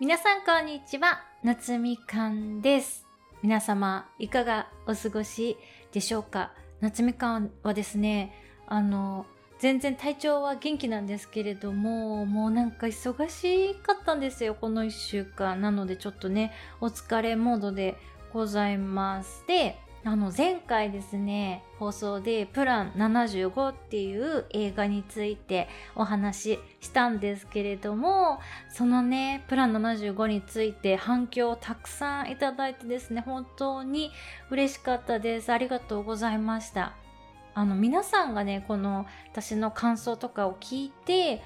皆さんこんにちは、夏みかんです。皆様いかがお過ごしでしょうか？夏みかんはですね、あの、全然体調は元気なんですけれども、もうなんか忙しかったんですよ、この1週間。なのでちょっとね、お疲れモードでございます。で、あの前回ですね放送でプラン75っていう映画についてお話ししたんですけれどもそのねプラン75について反響をたくさんいただいてですね本当に嬉しかったです。ありがとうございました。あの皆さんがねこの私の感想とかを聞いて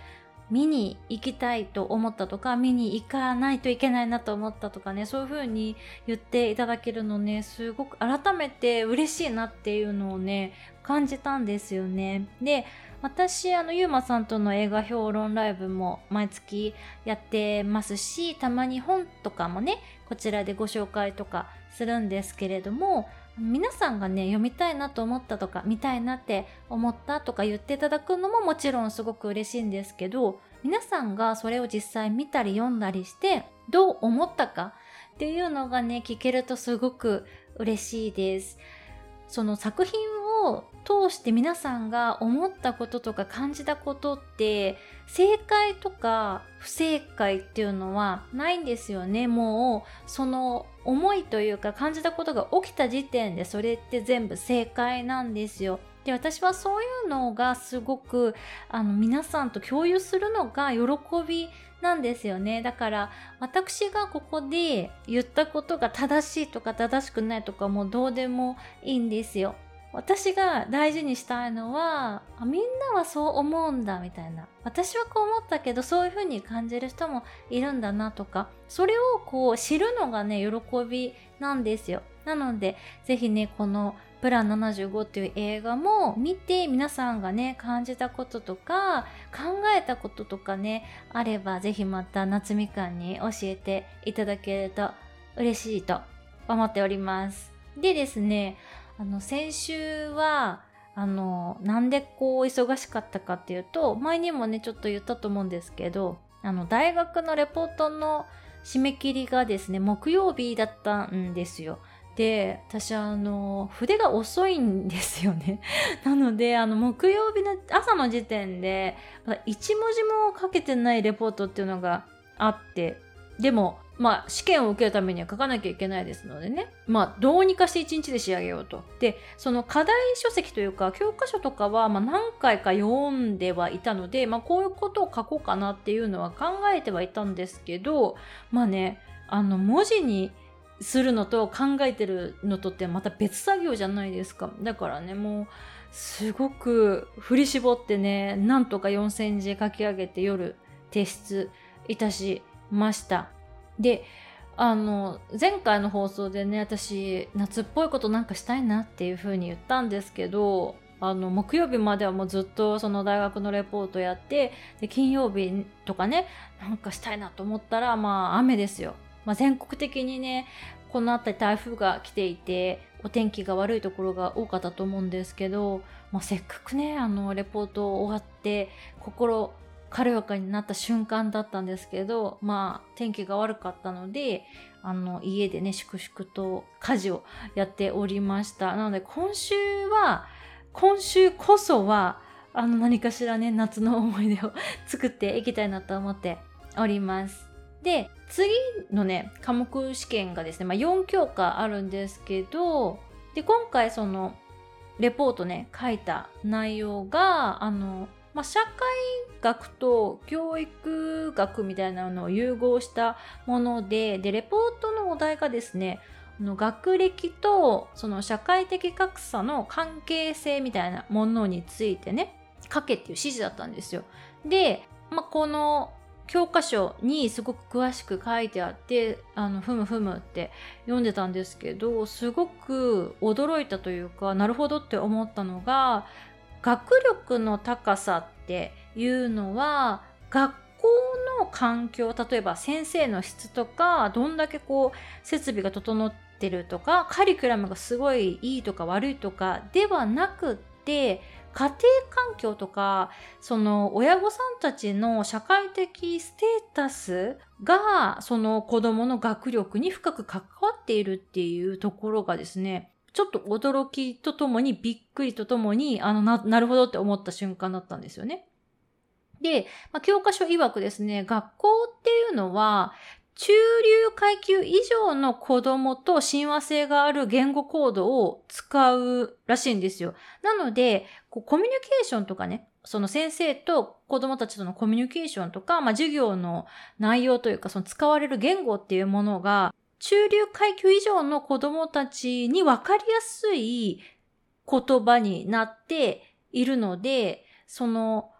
見に行きたいと思ったとか見に行かないといけないなと思ったとかねそういう風に言っていただけるのねすごく改めて嬉しいなっていうのをね感じたんですよね。で私あのゆうまさんとの映画評論ライブも毎月やってますしたまに本とかもねこちらでご紹介とかするんですけれども皆さんがね読みたいなと思ったとか見たいなって思ったとか言っていただくのももちろんすごく嬉しいんですけど皆さんがそれを実際見たり読んだりしてどう思ったかっていうのがね聞けるとすごく嬉しいです。その作品を通して皆さんが思ったこととか感じたことって正解とか不正解っていうのはないんですよね。もうその思いというか感じたことが起きた時点でそれって全部正解なんですよ。で私はそういうのがすごくあの皆さんと共有するのが喜びなんですよね。だから私がここで言ったことが正しいとか正しくないとかもどうでもいいんですよ。私が大事にしたいのはあみんなはそう思うんだみたいな。私はこう思ったけどそういう風に感じる人もいるんだなとかそれをこう知るのがね喜びなんですよ。なのでぜひねこのプラン75っていう映画も見て皆さんがね感じたこととか考えたこととかねあればぜひまた夏みかんに教えていただけると嬉しいと思っております。でですねあの先週はあのなんでこう忙しかったかっていうと前にもねちょっと言ったと思うんですけどあの大学のレポートの締め切りがですね木曜日だったんですよ。で私はあの筆が遅いんですよね なのであの木曜日の朝の時点で一文字も書けてないレポートっていうのがあってでもまあ試験を受けるためには書かなきゃいけないですのでね。まあどうにかして1日で仕上げようと。でその課題書籍というか教科書とかはま何回か読んではいたのでまあこういうことを書こうかなっていうのは考えてはいたんですけどまあねあの文字にするのと考えてるのとってまた別作業じゃないですか。だからねもうすごく振り絞ってねなんとか4000字書き上げて夜提出いたしました。であの前回の放送でね私夏っぽいことなんかしたいなっていう風に言ったんですけどあの木曜日まではもうずっとその大学のレポートやってで金曜日とかねなんかしたいなと思ったらまあ雨ですよ。まあ、全国的にねこの辺り台風が来ていてお天気が悪いところが多かったと思うんですけど、まあ、せっかくねあのレポート終わって心軽やかになった瞬間だったんですけどまあ天気が悪かったのであの家でね粛々と家事をやっておりました。なので今週は今週こそはあの何かしらね夏の思い出を 作っていきたいなと思っております。で次のね科目試験がですね、まあ、4教科あるんですけどで今回そのレポートね書いた内容があの、まあ、社会学と教育学みたいなのを融合したものででレポートのお題がですねの学歴とその社会的格差の関係性みたいなものについてね書けっていう指示だったんですよ。で、まあ、この教科書にすごく詳しく書いてあってあのふむふむって読んでたんですけどすごく驚いたというかなるほどって思ったのが学力の高さっていうのは学校の環境例えば先生の質とかどんだけこう設備が整ってるとかカリキュラムがすごいいいとか悪いとかではなくって家庭環境とかその親御さんたちの社会的ステータスがその子供の学力に深く関わっているっていうところがですねちょっと驚きとともにびっくりとともにあのななるほどって思った瞬間だったんですよね。で、まあ、教科書曰くですね、学校っていうのは、中流階級以上の子供と親和性がある言語コードを使うらしいんですよ。なので、こうコミュニケーションとかね、その先生と子供たちとのコミュニケーションとか、まあ、授業の内容というか、その使われる言語っていうものが、中流階級以上の子供たちに分かりやすい言葉になっているので、その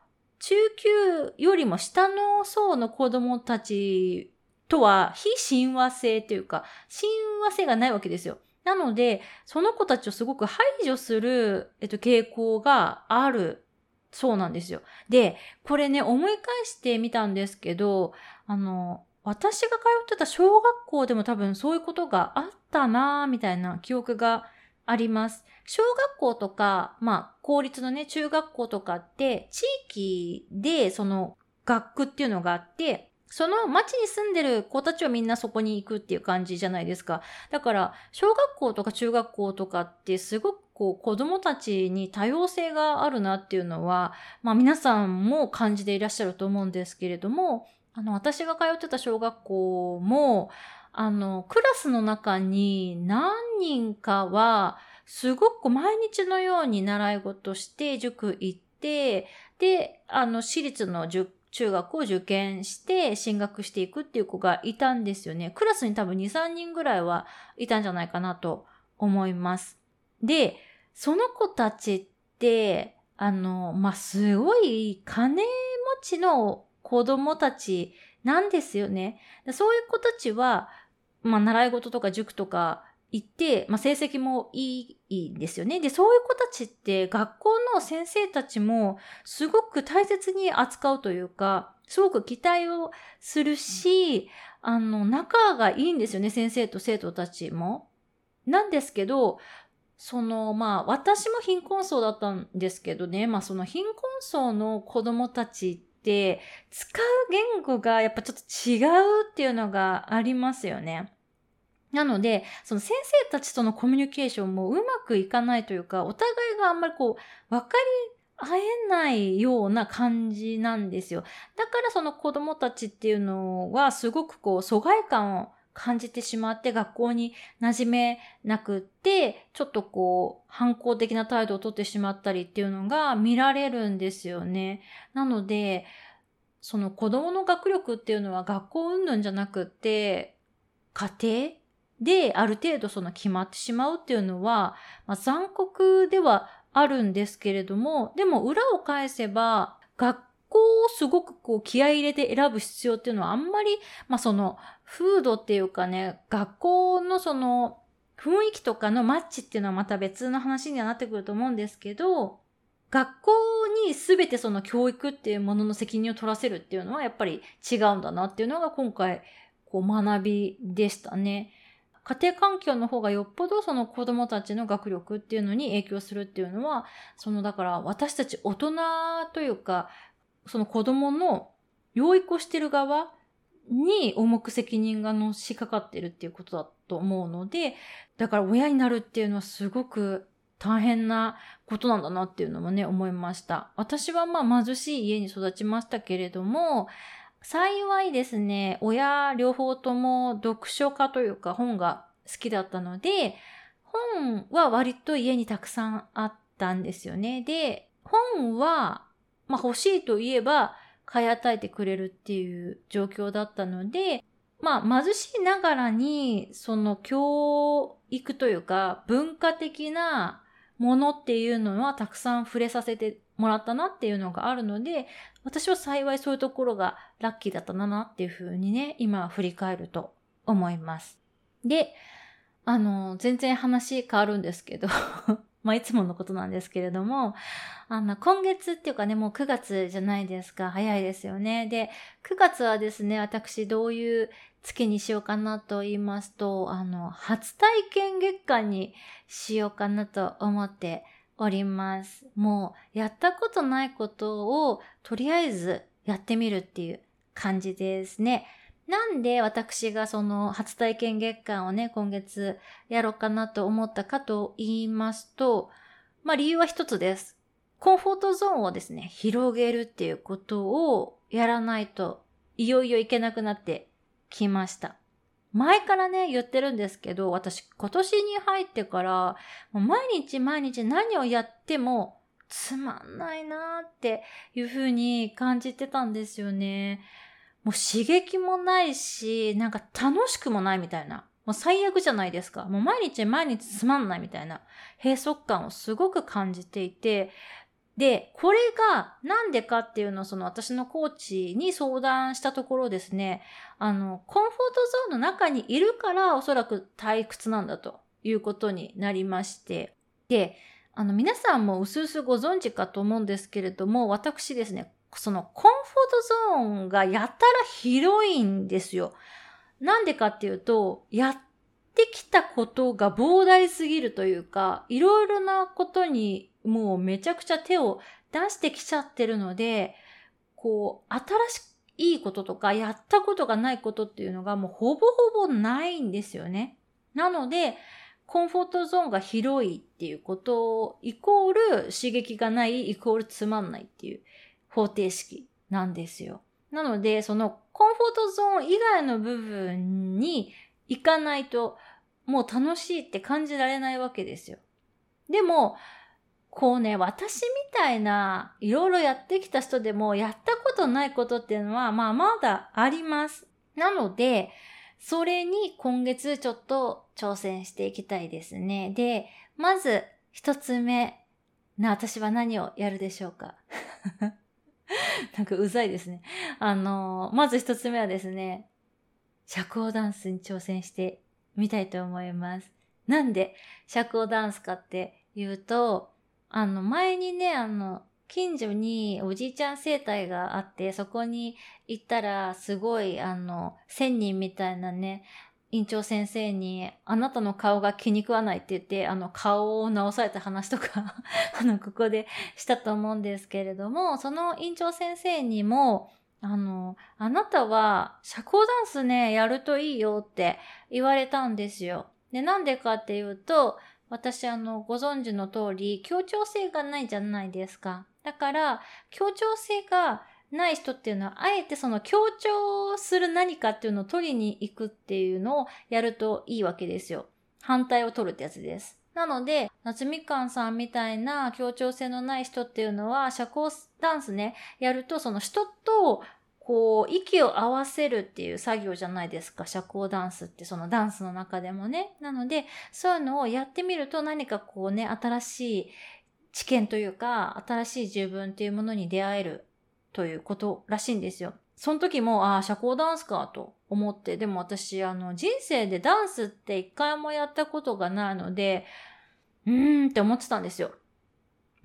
中級よりも下の層の子供たちとは非親和性というか、親和性がないわけですよ。なので、その子たちをすごく排除する、えっと、傾向があるそうなんですよ。で、これね、思い返してみたんですけど、あの、私が通ってた小学校でも多分そういうことがあったなぁ、みたいな記憶があります。小学校とか、まあ、公立のね、中学校とかって、地域でその学区っていうのがあって、その町に住んでる子たちはみんなそこに行くっていう感じじゃないですか。だから、小学校とか中学校とかってすごくこう子供たちに多様性があるなっていうのは、まあ皆さんも感じていらっしゃると思うんですけれども、あの、私が通ってた小学校も、あの、クラスの中に何人かは、すごく毎日のように習い事して塾行って、で、あの、私立の中学を受験して進学していくっていう子がいたんですよね。クラスに多分2、3人ぐらいはいたんじゃないかなと思います。で、その子たちって、あの、まあ、すごい金持ちの子供たちなんですよね。そういう子たちは、まあ、習い事とか塾とか行って、まあ、成績もいいんですよね。で、そういう子たちって学校の先生たちもすごく大切に扱うというか、すごく期待をするし、あの、仲がいいんですよね、先生と生徒たちも。なんですけど、その、まあ、私も貧困層だったんですけどね、まあ、その貧困層の子供たちって、使う言語がやっぱちょっと違うっていうのがありますよね。なので、その先生たちとのコミュニケーションもうまくいかないというか、お互いがあんまりこう、分かり合えないような感じなんですよ。だからその子供たちっていうのはすごくこう疎外感を感じてしまって学校に馴染めなくって、ちょっとこう反抗的な態度をとってしまったりっていうのが見られるんですよね。なので、その子供の学力っていうのは学校云々じゃなくって、家庭である程度その決まってしまうっていうのは、まあ、残酷ではあるんですけれども、でも裏を返せば、学校をすごくこう気合い入れて選ぶ必要っていうのはあんまり、まあその風土っていうかね、学校のその雰囲気とかのマッチっていうのはまた別の話にはなってくると思うんですけど、学校に全てその教育っていうものの責任を取らせるっていうのはやっぱり違うんだなっていうのが今回こう学びでしたね。家庭環境の方がよっぽどその子供たちの学力っていうのに影響するっていうのは、そのだから私たち大人というか、その子供の養育をしてる側に重く責任がのしかかってるっていうことだと思うので、だから親になるっていうのはすごく大変なことなんだなっていうのもね、思いました。私はまあ貧しい家に育ちましたけれども、幸いですね、親両方とも読書家というか本が好きだったので、本は割と家にたくさんあったんですよね。で、本は、まあ欲しいと言えば買い与えてくれるっていう状況だったので、まあ貧しいながらに、その教育というか文化的なものっていうのはたくさん触れさせてもらったなっていうのがあるので、私は幸いそういうところがラッキーだったんだなっていうふうにね、今振り返ると思います。で、あの、全然話変わるんですけどまあ、いつものことなんですけれども、あの、今月っていうかね、もう9月じゃないですか。早いですよね。で、9月はですね、私どういう月にしようかなと言いますと、あの、初体験月間にしようかなと思っております。もうやったことないことをとりあえずやってみるっていう感じですね。なんで私がその初体験月間をね、今月やろうかなと思ったかと言いますと、まあ理由は一つです。コンフォートゾーンをですね、広げるっていうことをやらないといよいよいけなくなってきました。前からね、言ってるんですけど、私今年に入ってから、毎日毎日何をやってもつまんないなーっていう風に感じてたんですよね。もう刺激もないし、なんか楽しくもないみたいな。もう最悪じゃないですか。もう毎日毎日つまんないみたいな閉塞感をすごく感じていて、で、これがなんでかっていうのをその私のコーチに相談したところですね、あの、コンフォートゾーンの中にいるからおそらく退屈なんだということになりまして、で、あの皆さんもうすうすご存知かと思うんですけれども、私ですね、そのコンフォートゾーンがやたら広いんですよ。なんでかっていうと、やってきたことが膨大すぎるというか、いろいろなことにもうめちゃくちゃ手を出してきちゃってるので、こう、新しいこととか、やったことがないことっていうのがもうほぼほぼないんですよね。なので、コンフォートゾーンが広いっていうことイコール刺激がないイコールつまんないっていう方程式なんですよ。なので、そのコンフォートゾーン以外の部分に行かないと、もう楽しいって感じられないわけですよ。でも、こうね、私みたいないろいろやってきた人でもやったことないことっていうのは、まあまだあります。なので、それに今月ちょっと挑戦していきたいですね。で、まず一つ目。な、私は何をやるでしょうか？なんかうざいですね。あのー、まず一つ目はですね、社交ダンスに挑戦してみたいと思います。なんで社交ダンスかっていうと、あの、前にね、あの、近所におじいちゃん生態があって、そこに行ったら、すごい、あの、千人みたいなね、院長先生に、あなたの顔が気に食わないって言って、あの、顔を直された話とか あの、ここでしたと思うんですけれども、その院長先生にも、あの、あなたは社交ダンスね、やるといいよって言われたんですよ。で、なんでかっていうと、私、あの、ご存知の通り、協調性がないじゃないですか。だから、協調性がない人っていうのは、あえてその強調する何かっていうのを取りに行くっていうのをやるといいわけですよ。反対を取るってやつです。なので、夏みかんさんみたいな協調性のない人っていうのは、社交ダンスね、やるとその人とこう、息を合わせるっていう作業じゃないですか。社交ダンスって、そのダンスの中でもね。なので、そういうのをやってみると何かこうね、新しい知見というか、新しい自分っていうものに出会えるということらしいんですよ。その時も、ああ、社交ダンスかと思って、でも私、あの、人生でダンスって一回もやったことがないので、うーんって思ってたんですよ。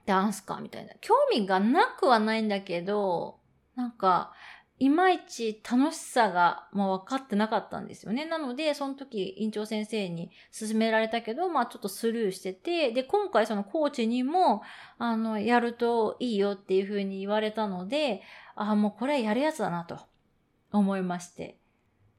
ダンスかみたいな。興味がなくはないんだけど、なんか、いまいち楽しさが、まあ、分かってなかったんですよね。なので、その時、院長先生に勧められたけど、まあ、ちょっとスルーしてて、で、今回そのコーチにも、あの、やるといいよっていうふうに言われたので、ああ、もうこれはやるやつだなと思いまして。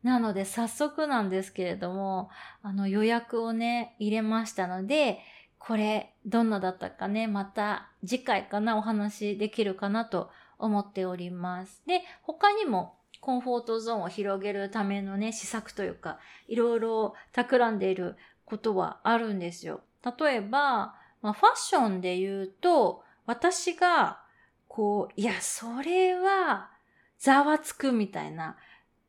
なので、早速なんですけれども、あの、予約をね、入れましたので、これ、どんなだったかね、また次回かな、お話できるかなと思っております。で、他にもコンフォートゾーンを広げるためのね、施策というか、いろいろ企んでいることはあるんですよ。例えば、まあ、ファッションで言うと、私が、こう、いや、それは、ざわつくみたいな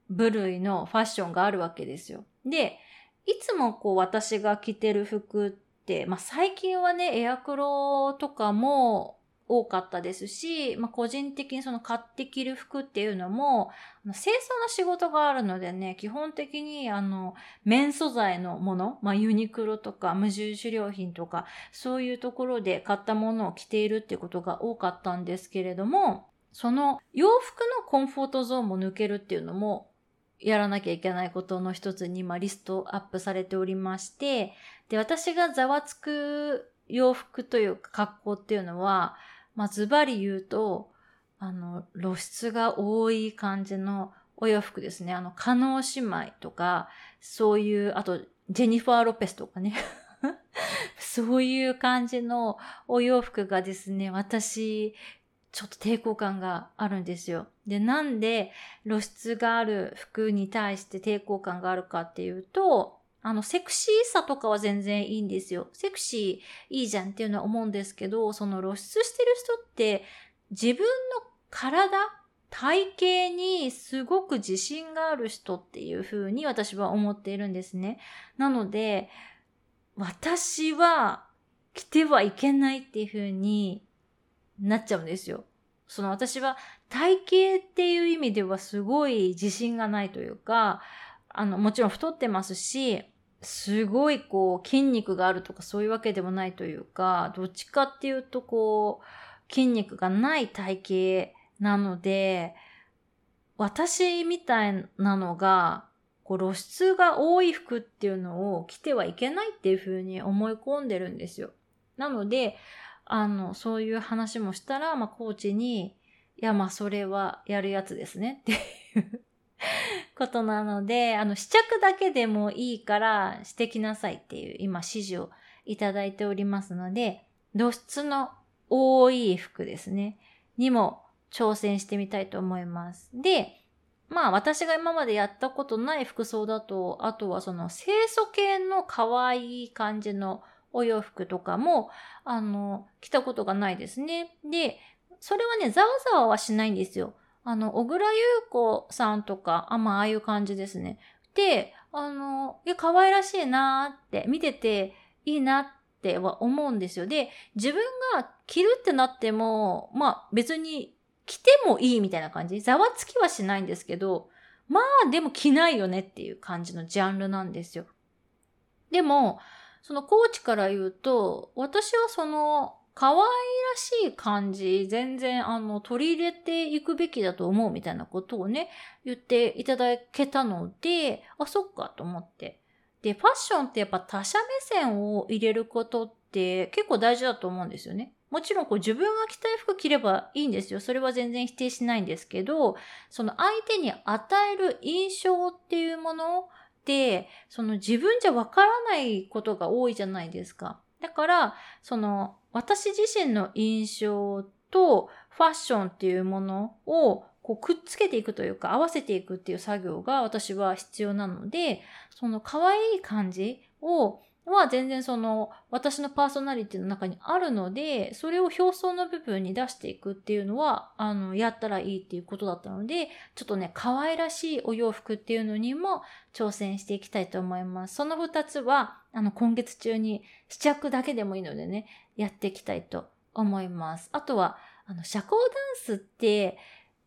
部類のファッションがあるわけですよ。で、いつもこう私が着てる服って、まあ、最近はね、エアクロとかも多かったですし、まあ、個人的にその買って着る服っていうのも、清掃の仕事があるのでね、基本的にあの、綿素材のもの、まあ、ユニクロとか無印良品とか、そういうところで買ったものを着ているっていうことが多かったんですけれども、その洋服のコンフォートゾーンも抜けるっていうのも、やらなきゃいけないことの一つに、ま、リストアップされておりまして、で、私がざわつく洋服というか格好っていうのは、まあズバリ言うと、あの、露出が多い感じのお洋服ですね。あの、加納姉妹とか、そういう、あと、ジェニファー・ロペスとかね。そういう感じのお洋服がですね、私、ちょっと抵抗感があるんですよ。で、なんで露出がある服に対して抵抗感があるかっていうと、あの、セクシーさとかは全然いいんですよ。セクシーいいじゃんっていうのは思うんですけど、その露出してる人って自分の体、体型にすごく自信がある人っていう風に私は思っているんですね。なので、私は着てはいけないっていう風になっちゃうんですよ。その私は体型っていう意味ではすごい自信がないというか、あの、もちろん太ってますし、すごいこう筋肉があるとかそういうわけでもないというか、どっちかっていうとこう筋肉がない体型なので、私みたいなのが、こう露出が多い服っていうのを着てはいけないっていうふうに思い込んでるんですよ。なので、あの、そういう話もしたら、まあ、コーチに、いや、まあ、それはやるやつですねっていう ことなので、あの、試着だけでもいいからしてきなさいっていう、今、指示をいただいておりますので、露出の多い服ですね、にも挑戦してみたいと思います。で、まあ私が今までやったことない服装だと、あとはその清楚系の可愛い感じのお洋服とかも、あの、着たことがないですね。で、それはね、ざわざわはしないんですよ。あの、小倉優子さんとか、あ、まあ、ああいう感じですね。で、あの、いや、可愛らしいなーって、見てていいなっては思うんですよ。で、自分が着るってなっても、まあ、別に着てもいいみたいな感じ？ざわつきはしないんですけど、まあ、でも着ないよねっていう感じのジャンルなんですよ。でも、そのコーチから言うと、私はその、可愛らしい感じ、全然あの、取り入れていくべきだと思うみたいなことをね、言っていただけたので、あ、そっかと思って。で、ファッションってやっぱ他者目線を入れることって結構大事だと思うんですよね。もちろんこう自分が着たい服着ればいいんですよ。それは全然否定しないんですけど、その相手に与える印象っていうもの、その自分じゃわからないことが多いじゃないですか。だから、その私自身の印象とファッションっていうものをこうくっつけていくというか合わせていくっていう作業が私は必要なので、その可愛い感じをは全然その私のパーソナリティの中にあるので、それを表層の部分に出していくっていうのは、あの、やったらいいっていうことだったので、ちょっとね、可愛らしいお洋服っていうのにも挑戦していきたいと思います。その二つは、あの、今月中に試着だけでもいいのでね、やっていきたいと思います。あとは、あの、社交ダンスって、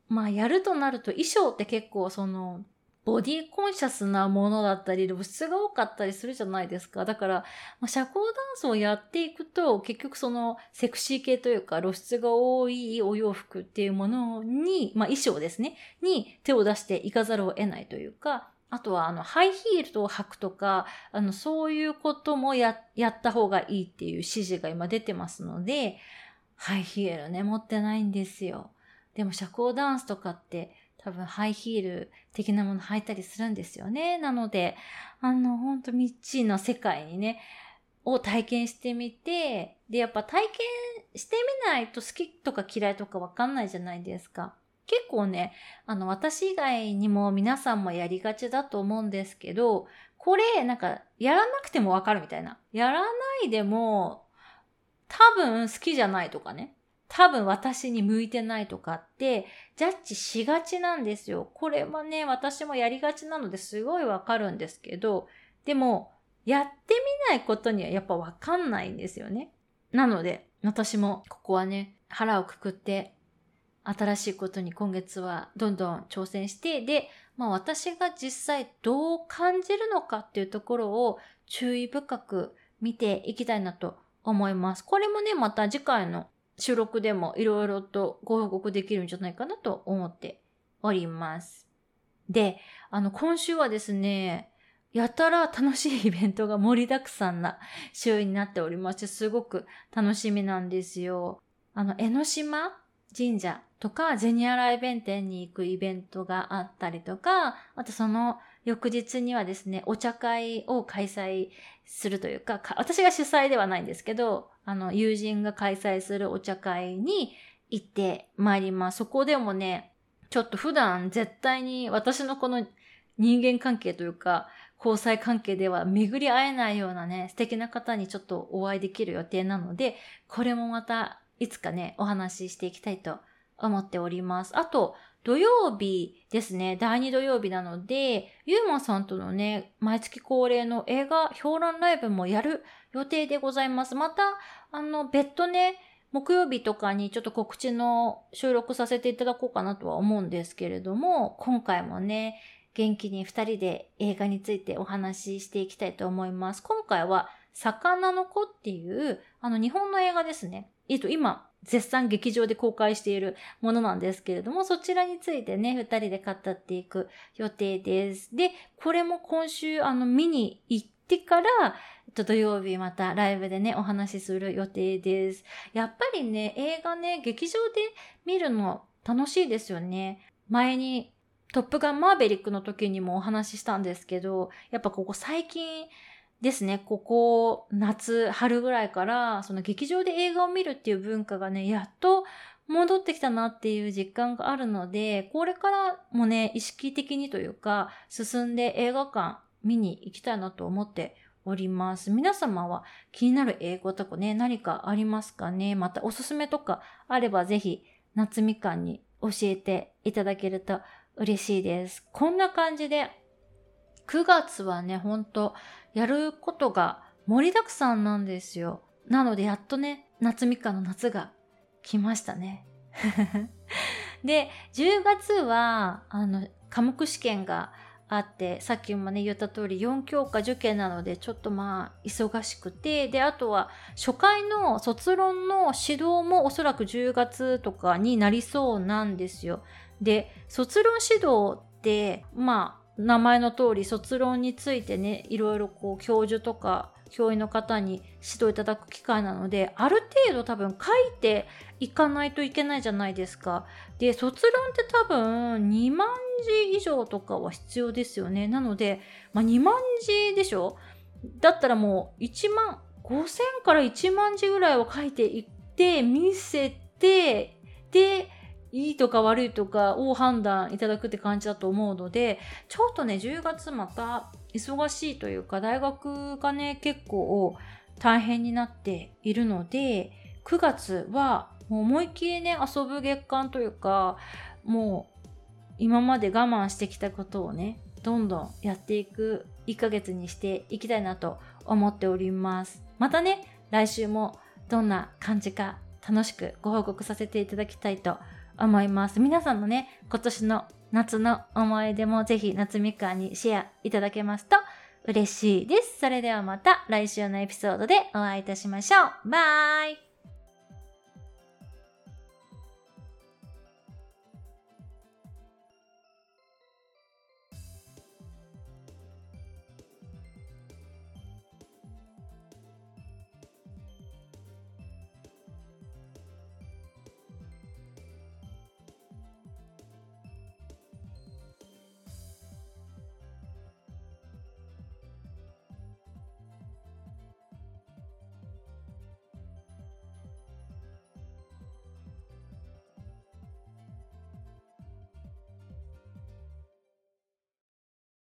まあ、やるとなると衣装って結構その、ボディコンシャスなものだったり、露出が多かったりするじゃないですか。だから、まあ、社交ダンスをやっていくと、結局そのセクシー系というか露出が多いお洋服っていうものに、まあ衣装ですね、に手を出していかざるを得ないというか、あとは、あの、ハイヒールを履くとか、あの、そういうこともや、やった方がいいっていう指示が今出てますので、ハイヒールね、持ってないんですよ。でも社交ダンスとかって、多分ハイヒール的なもの履いたりするんですよね。なので、あの、ほんとミッチーの世界にね、を体験してみて、で、やっぱ体験してみないと好きとか嫌いとかわかんないじゃないですか。結構ね、あの、私以外にも皆さんもやりがちだと思うんですけど、これ、なんか、やらなくてもわかるみたいな。やらないでも、多分好きじゃないとかね。多分私に向いてないとかってジャッジしがちなんですよ。これはね、私もやりがちなのですごいわかるんですけど、でも、やってみないことにはやっぱわかんないんですよね。なので、私もここはね、腹をくくって、新しいことに今月はどんどん挑戦して、で、まあ私が実際どう感じるのかっていうところを注意深く見ていきたいなと思います。これもね、また次回の収録でもいろいろとご報告できるんじゃないかなと思っております。で、あの、今週はですね、やたら楽しいイベントが盛りだくさんな週になっておりまして、すごく楽しみなんですよ。あの、江ノ島神社とか、ゼニアライ弁店に行くイベントがあったりとか、あとその翌日にはですね、お茶会を開催するというか、か私が主催ではないんですけど、あの、友人が開催するお茶会に行ってまいります。そこでもね、ちょっと普段絶対に私のこの人間関係というか、交際関係では巡り会えないようなね、素敵な方にちょっとお会いできる予定なので、これもまたいつかね、お話ししていきたいと思っております。あと、土曜日ですね、第2土曜日なので、ゆうまさんとのね、毎月恒例の映画評論ライブもやる予定でございます。また、あの、別途ね、木曜日とかにちょっと告知の収録させていただこうかなとは思うんですけれども、今回もね、元気に二人で映画についてお話ししていきたいと思います。今回は、魚の子っていう、あの日本の映画ですね。えっと、今、絶賛劇場で公開しているものなんですけれども、そちらについてね、二人で語っていく予定です。で、これも今週、あの、見に行ってから、と、土曜日またライブでね、お話しする予定です。やっぱりね、映画ね、劇場で見るの楽しいですよね。前に、トップガンマーベリックの時にもお話ししたんですけど、やっぱここ最近、ですね、ここ、夏、春ぐらいから、その劇場で映画を見るっていう文化がね、やっと戻ってきたなっていう実感があるので、これからもね、意識的にというか、進んで映画館見に行きたいなと思っております。皆様は気になる英語とかね、何かありますかね？またおすすめとかあればぜひ、夏みかんに教えていただけると嬉しいです。こんな感じで、9月はね、ほんと、やることが盛りだくさんなんですよ。なのでやっとね、夏みかの夏が来ましたね。で、10月は、あの、科目試験があって、さっきもね、言った通り4教科受験なので、ちょっとまあ、忙しくて、で、あとは、初回の卒論の指導もおそらく10月とかになりそうなんですよ。で、卒論指導って、まあ、名前の通り卒論についてねいろいろこう教授とか教員の方に指導いただく機会なのである程度多分書いていかないといけないじゃないですか。で卒論って多分2万字以上とかは必要ですよね。なので、まあ、2万字でしょ？だったらもう1万5000から1万字ぐらいは書いていって見せてでいいとか悪いとかを判断いただくって感じだと思うので、ちょっとね、10月また忙しいというか、大学がね、結構大変になっているので、9月はもう思いっきりね、遊ぶ月間というか、もう今まで我慢してきたことをね、どんどんやっていく1ヶ月にしていきたいなと思っております。またね、来週もどんな感じか楽しくご報告させていただきたいと思います思います。皆さんのね、今年の夏の思い出もぜひ夏みかんにシェアいただけますと嬉しいです。それではまた来週のエピソードでお会いいたしましょう。バイ